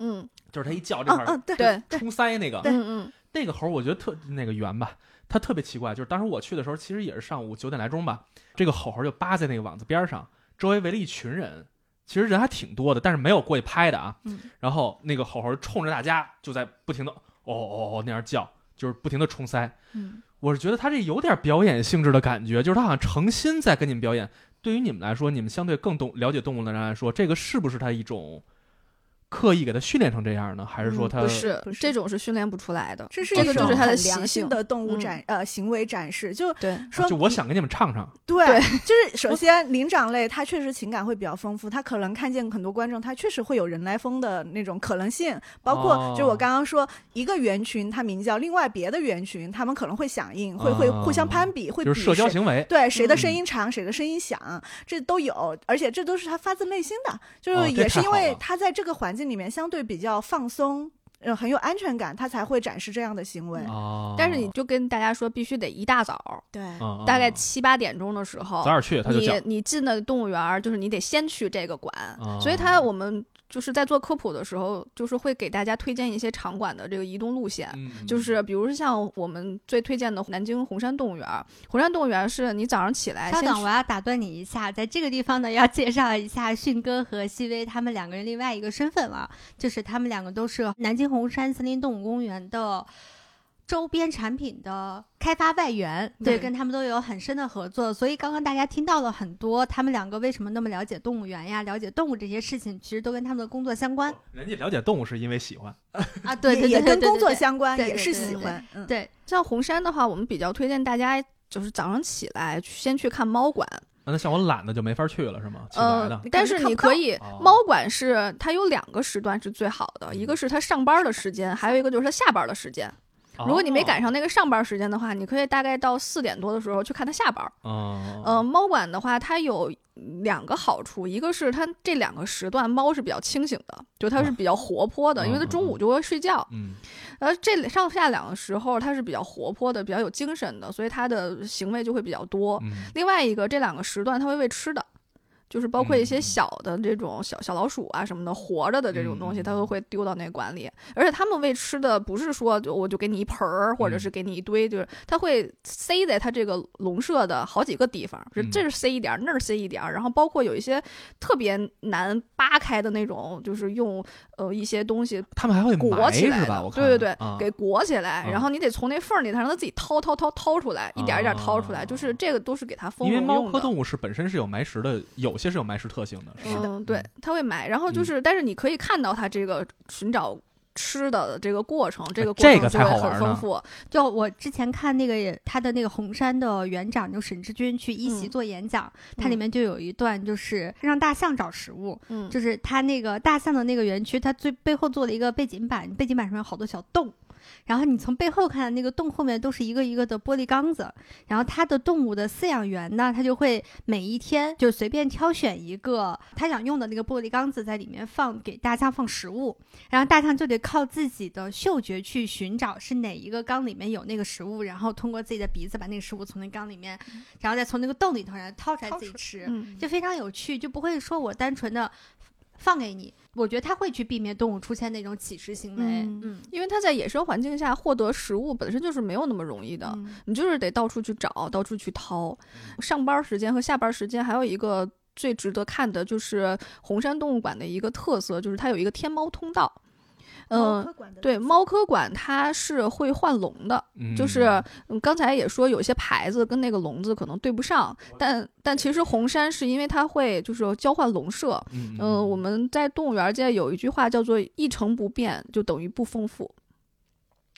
嗯就是他一叫这块儿嗯嗯，对对对，冲腮那个嗯嗯那个猴，我觉得特那个圆吧，它特别奇怪。就是当时我去的时候，其实也是上午九点来钟吧，这个吼猴就扒在那个网子边上，周围围了一群人，其实人还挺多的，但是没有过去拍的啊。嗯然后那个吼猴冲着大家就在不停的哦哦哦那样叫，就是不停的冲塞。嗯，我是觉得他这有点表演性质的感觉，就是他好像诚心在跟你们表演。对于你们来说，你们相对更懂了解动物的人来说，这个是不是他一种刻意给他训练成这样呢？还是说嗯他、不是不是。这种是训练不出来的，这是这个一种就是它的很习性良性。的动物嗯。展、呃行为展示，就对。说就我想给你们唱唱，对，对。就是首先灵长类它确实情感会比较丰富，它可能看见很多观众，它确实会有人来疯的那种可能性，包括哦。就是我刚刚说一个猿群它名叫，另外别的猿群它们可能会响应，会会哦互相攀比，会比就是社交行为。对谁的嗯。声音长，谁的声音响，这都有，而且这都是他发自内心的，就是也是因为他在这个环境里面相对比较放松，呃，很有安全感，他才会展示这样的行为。哦，但是你就跟大家说，必须得一大早，对，嗯大概嗯七八点钟的时候，早点去，他就你。你进的动物园儿，就是你得先去这个馆，哦所以他我们就是在做科普的时候，就是会给大家推荐一些场馆的这个移动路线。嗯就是比如像我们最推荐的南京红山动物园儿，红山动物园儿是你早上起来稍等，我要打断你一下，在这个地方呢，要介绍一下迅哥和细微他们两个人另外一个身份了，就是他们两个都是南京红山森林动物公园的。周边产品的开发外援，对，对跟他们都有很深的合作，所以刚刚大家听到了很多，他们两个为什么那么了解动物园呀，了解动物这些事情，其实都跟他们的工作相关。人家了解动物是因为喜欢，啊，对对对也也跟工作相关，也是喜欢。嗯，对，像红山的话，我们比较推荐大家就是早上起来先去看猫馆，啊那像我懒的就没法去了，是吗？起来呃的。，但是你可以哦猫馆是它有两个时段是最好的，一个是它上班的时间，还有一个就是它下班的时间。如果你没赶上，那个上班时间的话，你可以大概到四点多的时候去看它下班。哦，呃，猫馆的话，它有两个好处，一个是它这两个时段猫是比较清醒的，就它是比较活泼的，因为它中午就会睡觉。嗯，而这上下两个时候它是比较活泼的，比较有精神的，所以它的行为就会比较多。嗯另外一个，这两个时段它会喂吃的，就是包括一些嗯小的这种小小老鼠啊什么的，活着的这种东西，嗯它都会丢到那馆里。而且他们喂吃的不是说就我就给你一盆儿，或者嗯是给你一堆，就是它会塞在它这个笼舍的好几个地方，这儿塞一点儿，那儿塞一点儿，然后包括有一些特别难扒开的那种，就是用呃一些东西他们还会裹起来吧？的我，看对对对，啊给裹起来，啊然后你得从那缝儿里头让它自己掏掏掏掏出来，一点儿一点儿掏出来，啊就是这个都是给它封因为猫。科动物是本身是有埋食的，有些是有埋尸特性的，是的？嗯，对嗯，它会埋，然后就是，但是你可以看到它这个寻找吃的这个过程，这个过这个程就很丰富。就我之前看那个他的那个红山的园长，就沈志军去一席嗯做演讲，它里面就有一段就是让大象找食物，嗯，就是他那个大象的那个园区，它最背后做了一个背景板，背景板上面有好多小洞。然后你从背后看，那个洞后面都是一个一个的玻璃缸子。然后它的动物的饲养员呢，他就会每一天就随便挑选一个他想用的那个玻璃缸子，在里面放给大象放食物。然后大象就得靠自己的嗅觉去寻找是哪一个缸里面有那个食物，然后通过自己的鼻子把那个食物从那缸里面，然后再从那个洞里头然后掏出来自己吃。嗯，就非常有趣，就不会说我单纯的放给你。我觉得他会去避免动物出现那种乞食行为。嗯嗯因为它在野生环境下获得食物本身就是没有那么容易的，嗯你就是得到处去找，到处去掏。上班时间和下班时间还有一个最值得看的就是红山动物馆的一个特色，就是它有一个天猫通道。嗯、科馆的对，猫科馆它是会换笼的，嗯就是嗯，刚才也说有些牌子跟那个笼子可能对不上，但但其实红山是因为它会就是交换笼舍。嗯嗯、我们在动物园界有一句话叫做“一成不变就等于不丰富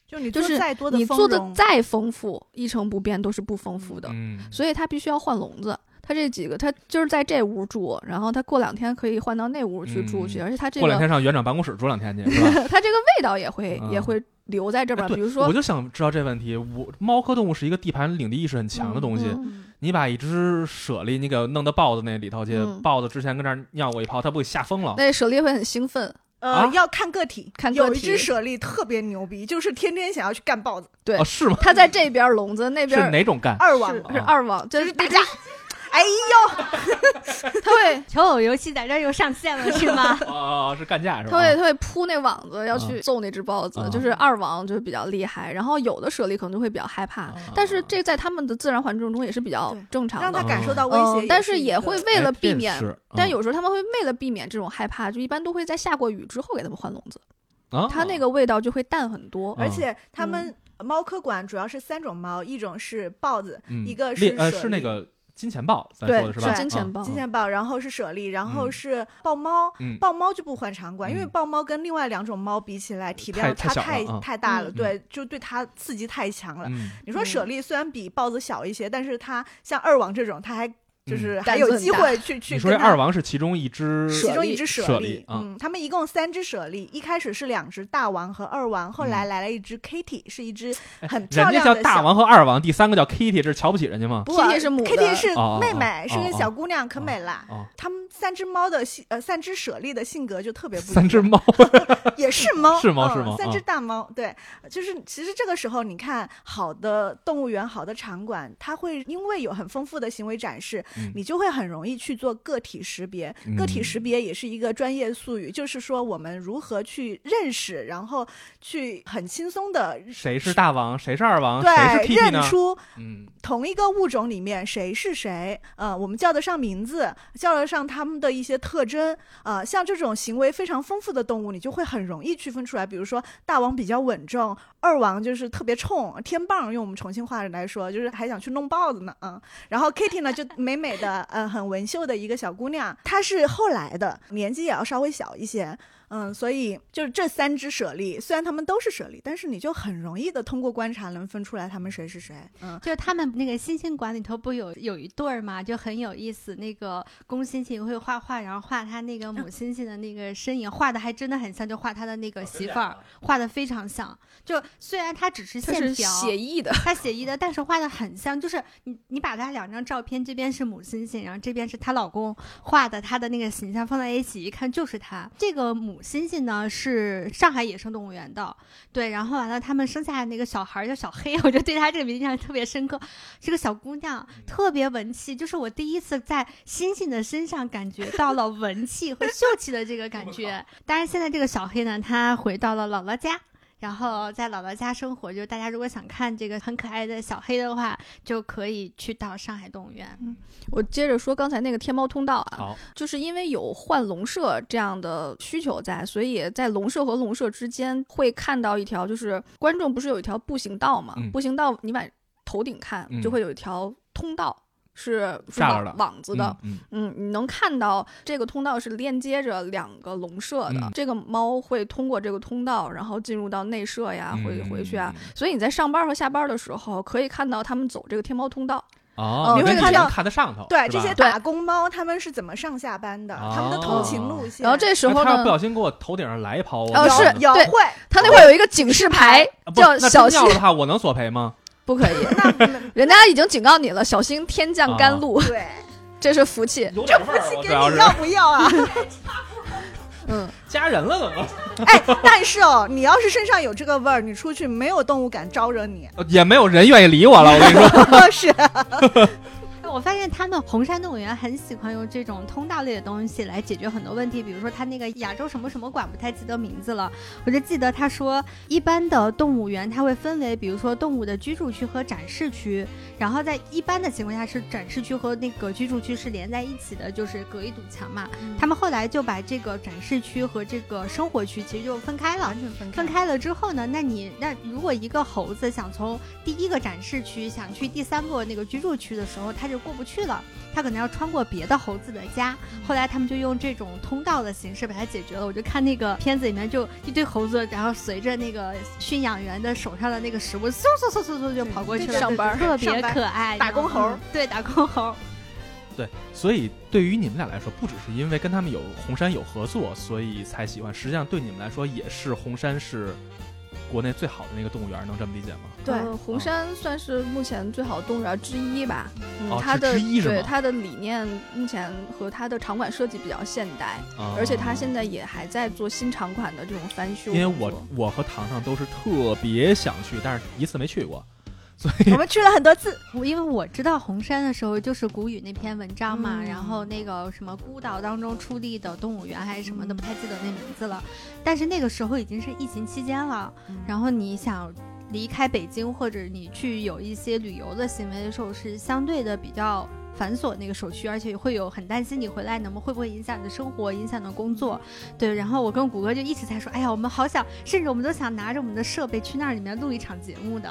就你就是再多”，的你做的再丰富，一成不变都是不丰富的，嗯，所以它必须要换笼子。它这几个，他就是在这屋住，然后他过两天可以换到那屋去住去，嗯而且他这过两天上园长办公室住两天去，是吧？它这个味道也会、也嗯会留在这边。比如说我，就想知道这问题。我猫科动物是一个地盘领地意识很强的东西。嗯嗯你把一只猞猁你给弄到豹子那里头去，嗯豹子之前跟这儿尿过一泡，它不给吓疯了？那猞猁会很兴奋，呃、啊要看个体，看个体有一只猞猁特别牛逼，就是天天想要去干豹子，对哦，是吗？它在这边笼子，那边是哪种干？二网是二网，就就是是大家，哎呦，他会求偶游戏在这又上线了，是吗？哦，是干架是吧？它会他会铺那网子，要去揍那只豹子，啊就是二王就比较厉害。然后有的猞猁可能就会比较害怕，啊但是这在他们的自然环境中也是比较正常的让他。感受到威胁、嗯，但是也会为了哎避免，但有时候他们会为了避免这种害怕，就一般都会在下过雨之后给他们换笼子，啊，它那个味道就会淡很多。嗯而且他们猫科馆主要是三种猫，一种是豹子，嗯一个是是那个金钱豹，咱对说的是金钱豹，金钱豹，然后是猞猁，然后嗯是豹猫。嗯。豹猫就不换场馆，因为嗯。豹猫跟另外两种猫比起来，体量差太太大了，嗯。对，就对它刺激太强了。嗯，你说嗯。猞猁虽然比豹子小一些，但是它像二王这种，它还就是嗯还有机会去 去你说这二王是其中一只其中一只猞猞猁啊嗯，他们一共三只猞猁，一开始是两只大王和二王，后来嗯来了一只 Kitty，是一只哎很漂人家亮的小。叫大王和二王，第三个叫 Kitty，这是瞧不起人家吗？不 Kitty 是母 Kitty 是妹妹，哦是个哦小姑娘，可美了。哦，他们三只猫的性呃，三只猞猁的性格就特别不一样。三只猫，也是猫，是猫嗯是猫啊三只大猫，对，就是其实这个时候你看，好的动物园、好的场馆，它会因为有很丰富的行为展示，嗯你就会很容易去做个体识别。个体嗯识别也是一个专业术语，就是说我们如何去认识，然后去很轻松的谁是大王，谁是二王，谁是对？认出嗯，同一个物种里面谁是谁，呃，我们叫得上名字，叫得上它们的一些特征，呃，像这种行为非常丰富的动物，你就会很容易区分出来。比如说大王比较稳重，二王就是特别冲，天棒用我们重庆话来说，就是还想去弄豹子呢，嗯。然后 Kitty 呢，就美美的，呃，很文秀的一个小姑娘，她是后来的，年纪也要稍微小一些。嗯，所以就是这三只猞猁，虽然它们都是猞猁，但是你就很容易的通过观察能分出来它们谁是谁。嗯，就是他们那个星星馆里头不有有一对儿嘛，就很有意思。那个公猩猩会画画，然后画他那个母猩猩的那个身影，画的还真的很像，就画他的那个媳妇儿，画的非常像。就虽然他只是线条，写意的，他写意的，但是画的很像，就是你你把他两张照片，这边是母猩猩，然后这边是她老公画的，她的那个形象放在一起，一看就是他。这个母猩猩呢是上海野生动物园的，对，然后完了他们生下来那个小孩儿叫小黑，我就对他这个名字印象特别深刻，是个小姑娘，特别文气，就是我第一次在猩猩的身上感觉到了文气和秀气的这个感觉。但是，现在这个小黑呢，他回到了姥姥家。然后在姥姥家生活，就是大家如果想看这个很可爱的小黑的话，就可以去到上海动物园。我接着说刚才那个天猫通道啊，就是因为有换笼舍这样的需求在，所以在笼舍和笼舍之间会看到一条，就是观众不是有一条步行道嘛？嗯步行道你往头顶看，嗯就会有一条通道。是是网栅栏的网子的，嗯，嗯，你能看到这个通道是连接着两个笼舍的。嗯这个猫会通过这个通道，然后进入到内舍呀，嗯回回去啊。嗯所以你在上班和下班的时候，可以看到他们走这个天猫通道。哦，你会看到对这些打工猫，他们是怎么上下班的？他们的通勤路线。然后这时候呢不，小心给我头顶上来一抛，我哦是对有会，他那会有一个警示牌，叫小心真尿的话，我能索赔吗？不可以。那人家已经警告你了，小心天降甘露，对，这是福气。有点味儿，我给你要不要啊？嗯，加人了，怎么哎，但是哦，你要是身上有这个味儿，你出去没有动物敢招惹你。也没有人愿意理我了？我跟你说，是，我我发现他们红山动物园很喜欢用这种通道类的东西来解决很多问题，比如说他那个亚洲什么什么馆，不太记得名字了。我就记得他说，一般的动物园它会分为，比如说动物的居住区和展示区，然后在一般的情况下是展示区和那个居住区是连在一起的，就是隔一堵墙嘛。他们后来就把这个展示区和这个生活区其实就分开了。完全分开。分开了之后呢，那你那如果一个猴子想从第一个展示区想去第三个那个居住区的时候，它就过不去了，他可能要穿过别的猴子的家。后来他们就用这种通道的形式把它解决了。我就看那个片子里面，就一堆猴子，然后随着那个驯养员的手上的那个食物，嗖嗖嗖嗖嗖就跑过去了，上班特别可爱，打工猴，对，打工猴。对，所以对于你们俩来说，不只是因为跟他们有红山有合作，所以才喜欢。实际上对你们来说，也是红山是国内最好的那个动物园，能这么理解吗？对，红山算是目前最好的动物园之一吧。嗯，哦，它的之一是对它的理念目前和它的场馆设计比较现代，而且它现在也还在做新场馆的这种翻修。因为我我和糖糖都是特别想去，但是一次没去过。所以我们去了很多次。我因为我知道红山的时候，就是谷雨那篇文章嘛，然后那个什么孤岛当中出力的动物园还是什么的，不太记得那名字了。但是那个时候已经是疫情期间了，然后你想离开北京或者你去有一些旅游的行为的时候，是相对的比较。繁琐那个手续，而且会有很担心你回来能不会不会影响你的生活，影响你的工作，对。然后我跟谷歌就一直在说，哎呀，我们好想，甚至我们都想拿着我们的设备去那儿里面录一场节目的。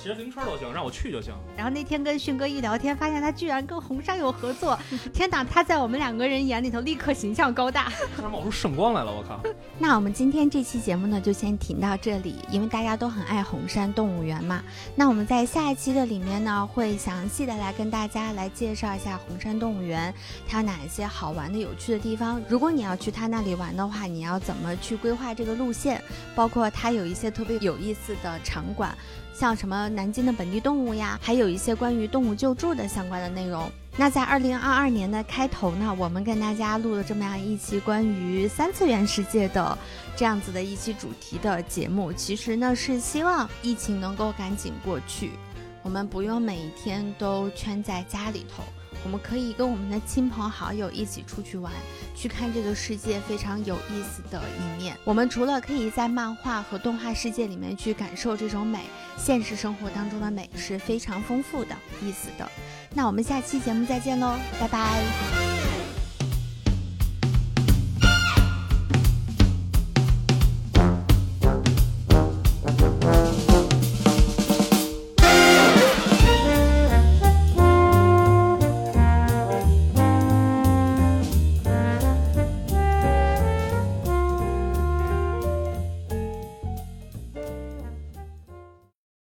骑着自行车都行，让我去就行。然后那天跟迅哥一聊天，发现他居然跟红山有合作，天哪！他在我们两个人眼里头立刻形象高大，突然冒出圣光来了，我靠！那我们今天这期节目呢，就先停到这里，因为大家都很爱红山动物园嘛。那我们在下一期的里面呢，会详细的来跟大家来介绍一下红山动物园，它有哪一些好玩的、有趣的地方。如果你要去它那里玩的话，你要怎么去规划这个路线？包括它有一些特别有意思的场馆。像什么南京的本地动物呀，还有一些关于动物救助的相关的内容。那在二零二二年的开头呢，我们跟大家录了这么样一期关于三次元世界的这样子的一期主题的节目。其实呢，是希望疫情能够赶紧过去，我们不用每一天都圈在家里头。我们可以跟我们的亲朋好友一起出去玩，去看这个世界非常有意思的一面。我们除了可以在漫画和动画世界里面去感受这种美，现实生活当中的美是非常丰富的意思的。那我们下期节目再见喽，拜拜。